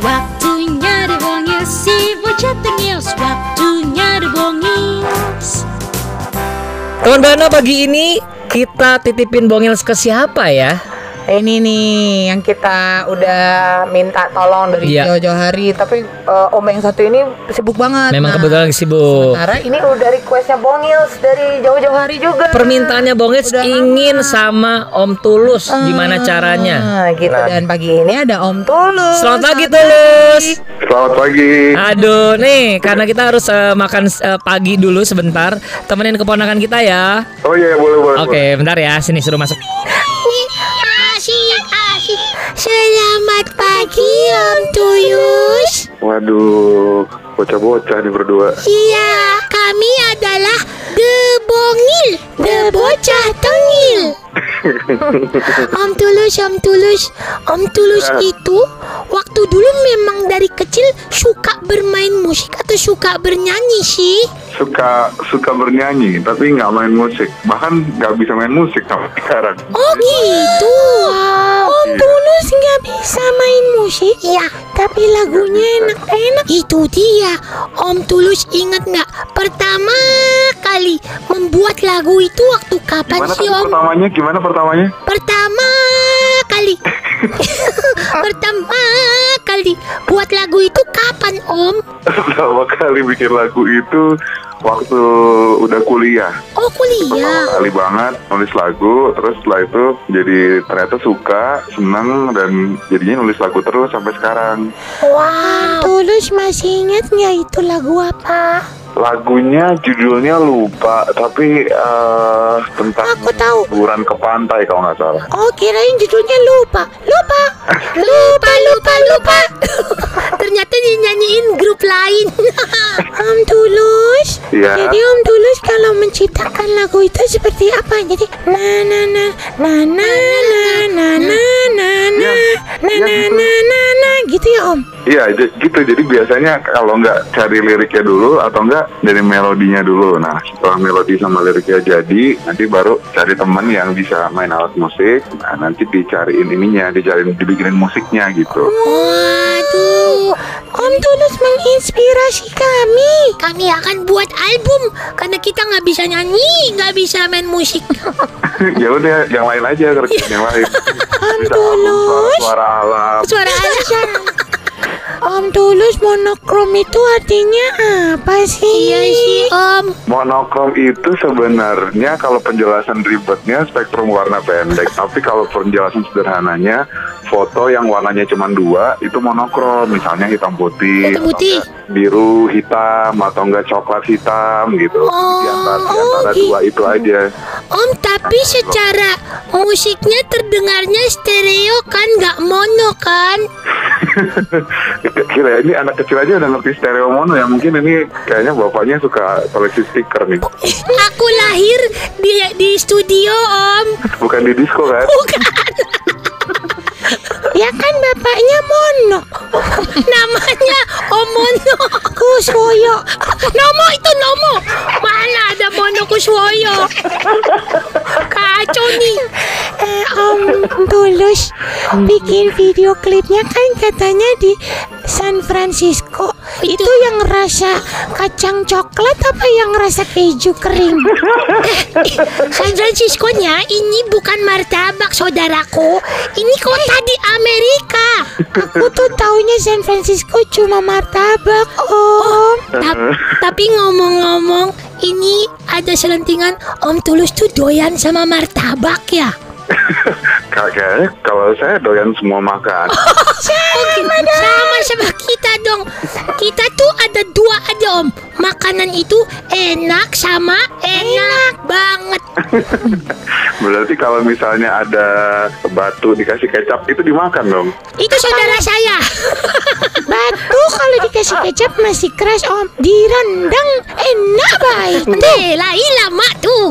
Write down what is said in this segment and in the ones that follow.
Waktunya dibongil si bocah tengil Waktunya dibongil Teman Bana pagi ini kita titipin bongil ke siapa ya? Ini nih yang kita udah minta tolong dari Iya. jauh-jauh hari, tapi eh, om yang satu ini sibuk banget. Memang Nah, kebetulan lagi sibuk. Sementara ini udah requestnya Bongils dari jauh-jauh hari juga. Permintaannya bongil Udah ingin lama. sama Om Tulus. Gimana caranya? Nah, gitu. Dan pagi ini ada Om Tulus. Selamat pagi Tulus. Selamat pagi. Aduh, nih karena kita harus eh, makan eh, pagi dulu sebentar. Temenin keponakan kita ya. Oh iya boleh boleh. Oke, bentar ya. Sini suruh masuk. Selamat pagi Om Tuyus. Waduh, bocah-bocah nih berdua. Iya, kami adalah The Bongil The Bocah Tengil Om Tulus, Om Tulus Om Tulus itu Waktu dulu memang dari kecil Suka bermain musik atau suka bernyanyi sih Suka suka bernyanyi, tapi nggak main musik. Bahkan nggak bisa main musik sampai sekarang. Oh gitu? Om Tulus nggak bisa main musik? Iya. Tapi lagunya enak-enak. Itu dia. Om Tulus ingat nggak? Pertama kali Membuat lagu itu waktu kapan Gimana sih Om? pertamanya? Gimana pertamanya? Pertama kali. Pertama kali Buat lagu itu kapan Om? Pertama kali bikin lagu itu waktu udah kuliah. Oh kuliah? Pertama kali banget nulis lagu, terus setelah itu jadi ternyata suka, seneng dan jadinya nulis lagu terus sampai sekarang. Wow. Tulus masih ingat nggak itu lagu apa Lagunya judulnya lupa, tapi eh, tentang Aku tahu. liburan ke pantai kalau nggak salah. Oh kirain judulnya lupa Lupa Lupa lupa lupa Ternyata dinyanyiin grup lain Om Tulus Iya. Jadi Om Tulus kalau menciptakan lagu itu seperti apa Jadi na na na na na na na na na na na na na na na gitu ya Om Iya, gitu. Jadi biasanya kalau nggak cari liriknya dulu atau nggak dari melodinya dulu. Nah, setelah melodi sama liriknya jadi, nanti baru cari teman yang bisa main alat musik. Nah, nanti dicariin ininya, dicariin dibikinin musiknya gitu. Waduh Om Tulus menginspirasi kami Kami akan buat album Karena kita nggak bisa nyanyi Nggak bisa main musik ya udah, yang lain aja kerjaan yang lain. Bisa Tulus. suara alam. Suara alam Om Tulus monokrom itu artinya apa sih? Iya sih Om Monokrom itu sebenarnya kalau penjelasan ribetnya spektrum warna pendek, tapi kalau penjelasan sederhananya foto yang warnanya cuma dua itu monokrom, misalnya hitam putih, Hitam putih. biru hitam atau enggak coklat hitam gitu. Oh, di antara, di oh, antara dua gitu. itu aja. Om tapi secara musiknya terdengarnya stereo kan nggak mono kan? Kira ini anak kecil aja udah ngerti stereo mono ya mungkin ini kayaknya bapaknya suka koleksi stiker nih. Aku lahir di di studio Om Bukan di disco kan? Bukan Ya kan bapaknya Mono. Namanya Om Mono. Kuswoyo. Nomo itu Nomo. Mana ada Mono Kuswoyo? Kacau nih. Eh, Om Tulus Bikin video klipnya kan katanya di San Francisco Itu yang rasa kacang coklat apa yang rasa keju kering? Eh, San Francisco-nya ini bukan martabak saudaraku. Ini kota di Amerika. Aku tuh taunya San Francisco cuma martabak, Om. Ta- tapi ngomong-ngomong, ini ada selentingan Om Tulus tuh doyan sama martabak ya? Kayaknya kalau saya doyan semua makan. Gimana? Sama sama kita dong. Kita tuh ada dua aja om. Makanan itu enak sama enak, banget. Berarti kalau misalnya ada batu dikasih kecap itu dimakan dong. Itu saudara saya. Batu kalau dikasih kecap masih keras om. Direndang enak baik. Deh, lain lama tuh.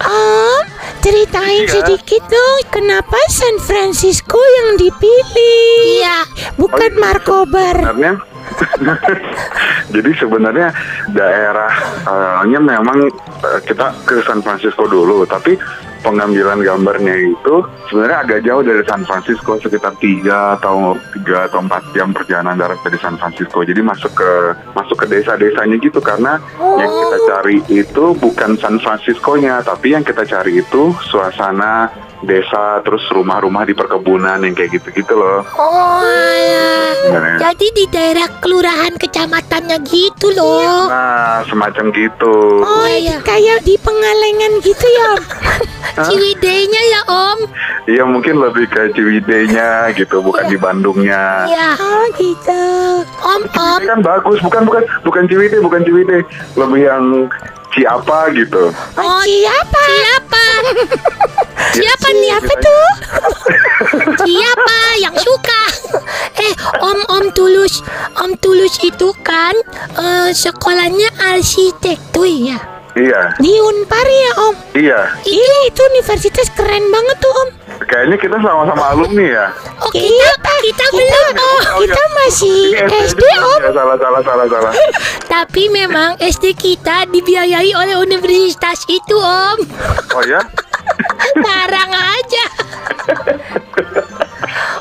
Om, ceritain Iya. sedikit dong kenapa San Francisco yang dipilih? Iya, bukan Oh, iya. Markobar. Sebenarnya Jadi sebenarnya daerahnya memang eh, kita ke San Francisco dulu, tapi pengambilan gambarnya itu sebenarnya agak jauh dari San Francisco sekitar tiga atau tiga atau empat jam perjalanan darat dari San Francisco. Jadi masuk ke masuk ke desa-desanya gitu karena yang kita cari itu bukan San Francisco-nya, tapi yang kita cari itu suasana desa terus rumah-rumah di perkebunan yang kayak gitu-gitu loh. Oh. Sebenarnya. Jadi di daerah kelurahan kecamatannya gitu loh. Nah, semacam gitu. Oh iya. Kayak di pengalengan gitu ya. Ciwidey-nya ya Om. Iya mungkin lebih ke Ciwidey-nya gitu, bukan di Bandungnya. Ya. Oh gitu. Om Om. Ini kan bagus, bukan bukan bukan Ciwidey, bukan Ciwidey, lebih yang Ciapa gitu. Oh siapa? Siapa? siapa nih apa tuh? siapa yang suka? Eh Om Om Tulus, Om Tulus itu kan eh, sekolahnya arsitektur ya. Iya, Di Unpar ya Om. iya. Iya itu universitas keren banget tuh Om. Kayaknya kita sama-sama alumni ya. Oh kita kita belum oh kita masih Ini SD. Om. Ya, salah salah salah salah. Tapi memang SD kita dibiayai oleh universitas itu Om. Oh ya? Ngarang aja.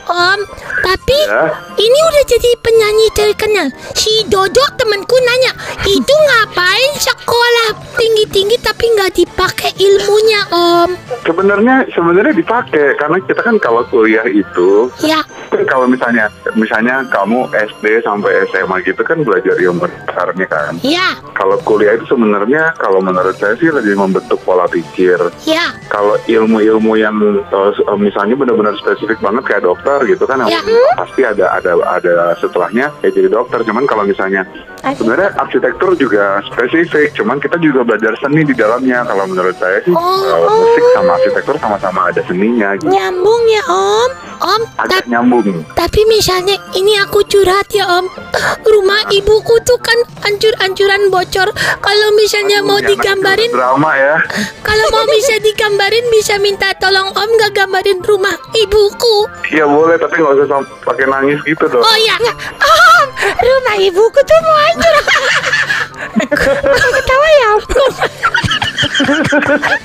Om, tapi Ya. ini udah jadi penyanyi terkenal. Si Dodo temanku nanya, itu ngapain sekolah tinggi-tinggi tapi nggak dipakai ilmunya, Om? Sebenarnya sebenarnya dipakai karena kita kan kalau kuliah itu Ya, kan kalau misalnya misalnya kamu SD sampai SMA gitu kan belajar ilmu dasarnya kan. ya, Kalau kuliah itu sebenarnya kalau menurut saya sih lebih membentuk pola pikir. ya, Kalau ilmu-ilmu yang uh, misalnya benar-benar spesifik banget kayak dokter gitu kan Ya. pasti ada ada ada setelahnya kayak jadi dokter. Cuman kalau misalnya sebenarnya arsitektur juga spesifik. Cuman kita juga belajar seni di dalamnya. Kalau menurut saya sih Oh. uh, musik sama arsitektur sama-sama ada seninya. Gitu. nyambung ya, Om. Om, Agak tap- nyambung. tapi misalnya ini aku curhat ya, Om. Rumah ibuku tuh kan hancur-hancuran bocor. Kalau misalnya mau Aduh, anak digambarin drama ya. Kalau mau bisa digambarin bisa minta tolong Om nggak gambarin rumah ibuku. Iya boleh tapi nggak usah pakai nangis gitu dong. Oh iya. Om, rumah ibuku tuh mau hancur. Ketawa ya Om.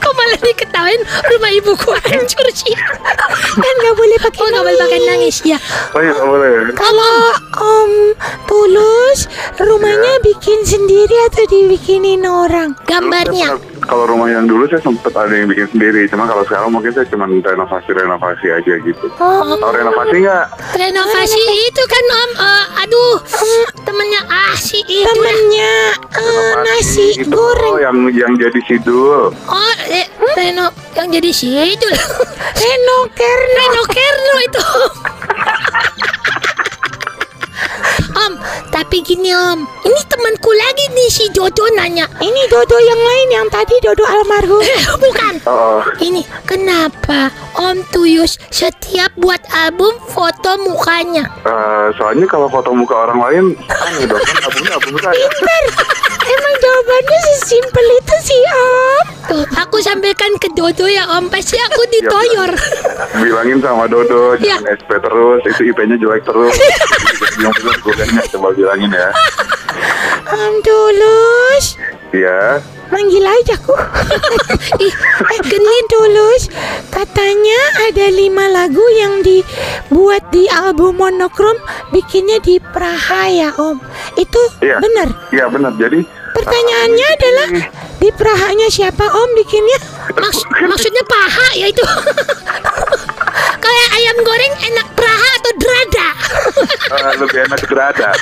Kok malah diketawain rumah ibuku hancur sih? Kan nggak boleh pakai oh, nggak boleh pakai nangis ya. Oh iya nggak boleh. Kalau Om Tulus rumahnya bikin sendiri atau dibikinin orang? Gambarnya. Kalau rumah yang dulu saya sempat ada yang bikin sendiri, cuma kalau sekarang mungkin saya cuma renovasi-renovasi aja gitu. Oh, Tahu renovasi nggak? renovasi itu kan Om. eh, aduh, temennya ah si itu. Temennya Renovasi itu loh yang yang jadi sidul. Oh, eh, Reno yang jadi si itu. Reno Kerno. Reno Kerno itu. Om, tapi gini Om, si Dodo nanya. Ini Dodo yang lain yang tadi Dodo almarhum. Bukan. Oh, Ini kenapa Om Tuyus setiap buat album foto mukanya? eh, soalnya kalau foto muka orang lain, aneh dong kan albumnya album saya. Emang jawabannya sesimpel itu sih Om. Tuh, aku sampaikan ke Dodo ya Om, pasti aku ditoyor. Bilangin sama Dodo, Iya. jangan SP terus, itu IP-nya jelek terus. Godannya coba bilangin ya. Om Tulus. Iya. Manggil aja aku. Ih, genit tulus. Katanya ada lima lagu yang dibuat di album monokrom bikinnya di Praha ya Om. Itu Iya. benar. Iya benar. Jadi Pertanyaannya eh, adalah di Prahanya siapa Om bikinnya? maksudnya paha ya itu. Kayak ayam goreng enak Praha atau Drada? eh, lebih enak gerada.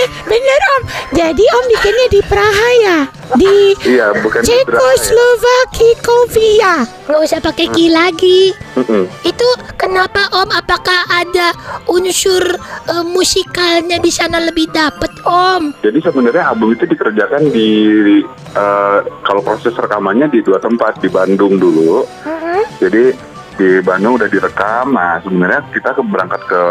eh bener Om. Jadi Om bikinnya di Praha ya? Di Iya, bukan ya. Cekoslovakia. Nggak usah pakai ki lagi. Mm-mm. Itu kenapa Om? Apakah ada unsur eh, musikalnya di sana lebih dapet Om? Jadi sebenarnya album itu dikerjakan di eh, kalau proses rekamannya di dua tempat di Bandung dulu. Jadi di Bandung udah direkam. Nah sebenarnya kita ke berangkat ke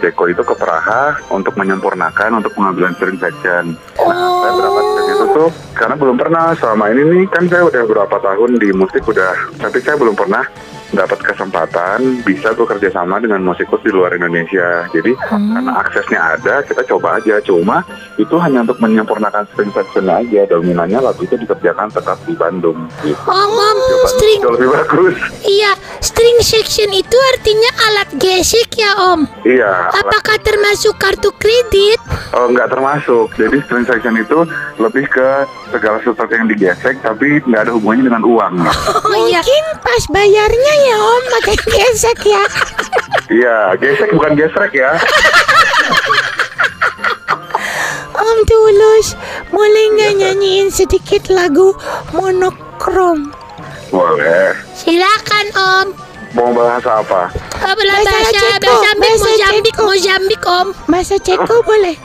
Ceko itu ke Praha untuk menyempurnakan untuk pengambilan string section. Nah, saya berangkat ke situ tuh karena belum pernah selama ini nih kan saya udah berapa tahun di musik udah tapi saya belum pernah dapat kesempatan bisa bekerja sama dengan musikus di luar Indonesia. Jadi karena aksesnya ada, kita coba aja. Cuma itu hanya untuk menyempurnakan string section aja. Dominannya lagu itu dikerjakan tetap di Bandung. Gitu. Om, Jawaban string, jauh lebih bagus. iya, string section itu artinya alat gesek ya om. Iya. Apakah termasuk kartu kredit? Oh, nggak termasuk. Jadi string section itu lebih ke segala sesuatu yang digesek, tapi nggak ada hubungannya dengan uang. Oh iya. Mungkin pas bayarnya ya Om pakai gesek ya. Iya, gesek bukan gesrek ya. Om Tulus, boleh nggak nyanyiin sedikit lagu monokrom? Boleh. Silakan om. Mau bahasa apa? Oh, belah Bahasa bahasa Ceko, bahasa Mozambik, bahasa Mozambik, Ceko. Mozambik om. Bahasa Ceko boleh?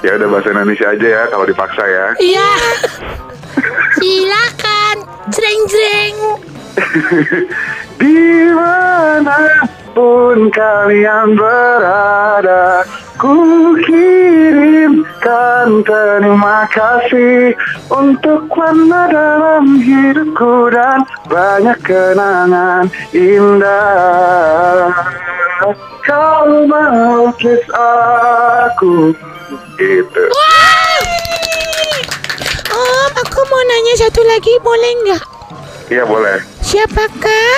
Ya udah bahasa Indonesia aja ya kalau dipaksa ya. Iya. Silakan. Jreng jreng. Di mana pun kalian berada Ku kirimkan terima kasih Untuk warna dalam hidupku Dan banyak kenangan indah Kau melukis aku Gitu Om, aku mau nanya satu lagi boleh nggak? Iya boleh Siapakah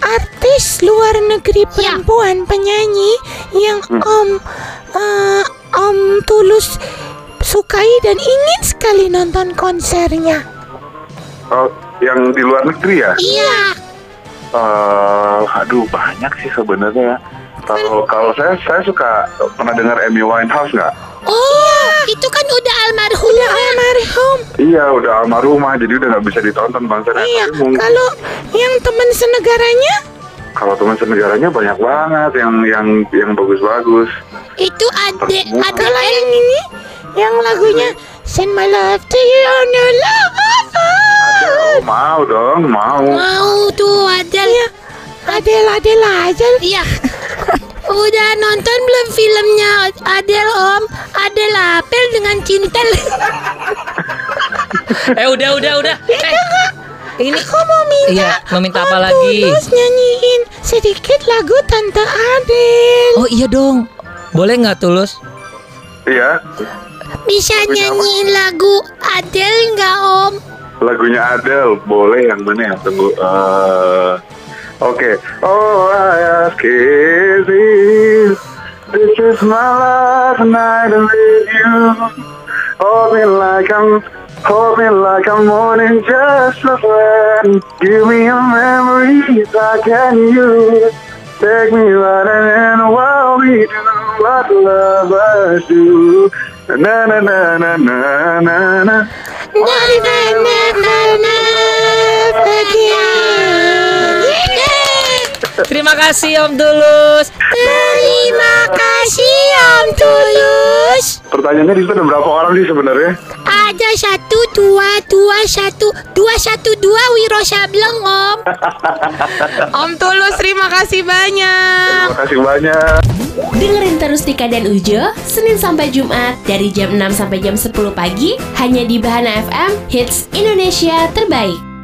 artis luar negeri perempuan penyanyi yang Om eh, Om Tulus sukai dan ingin sekali nonton konsernya? Oh, yang di luar negeri ya? Iya. Eh, aduh banyak sih sebenarnya. ya. Kalau kalau saya saya suka pernah dengar Amy Winehouse nggak? Oh, itu kan udah almarhum. Udah almarhum. Iya udah almarhumah jadi udah nggak bisa ditonton konsernya. Iya, Tapi mungkin- kalau yang teman senegaranya kalau teman senegaranya banyak banget yang yang yang bagus-bagus. Itu ade kalau yang ini yang lagunya Send My Love to You on Your Love. Ada, oh mau dong mau. mau tuh Adel. Iya, Adel Adel aja. Iya. Udah nonton belum filmnya Adel Om? Adel apel dengan cintel. Eh udah udah udah. Eh, ini Aku mau minta Iya, mau minta apa lagi? Tulus nyanyiin sedikit lagu Tante Adel. Oh iya dong. Boleh nggak tulus? Iya Bisa nyanyiin lagu Adel nggak Om? lagunya Adele boleh yang mana ya tunggu. eh, Oke. Oh I ask is this This is my last night with you Hold me like I'm Hold me like I'm morning just a friend Give me your memories I can use Take me right in while we do what lovers do Na na na na na na na Na na na na na again. Terima kasih Om Tulus. Terima kasih Om Tulus. Pertanyaannya di situ ada berapa orang sih sebenarnya? Ada satu dua dua satu dua satu dua Wiro Sableng Om. Om Tulus terima kasih banyak. Terima kasih banyak. Dengerin terus Tika dan Ujo Senin sampai Jumat dari jam 6 sampai jam 10 pagi hanya di Bahana FM Hits Indonesia terbaik.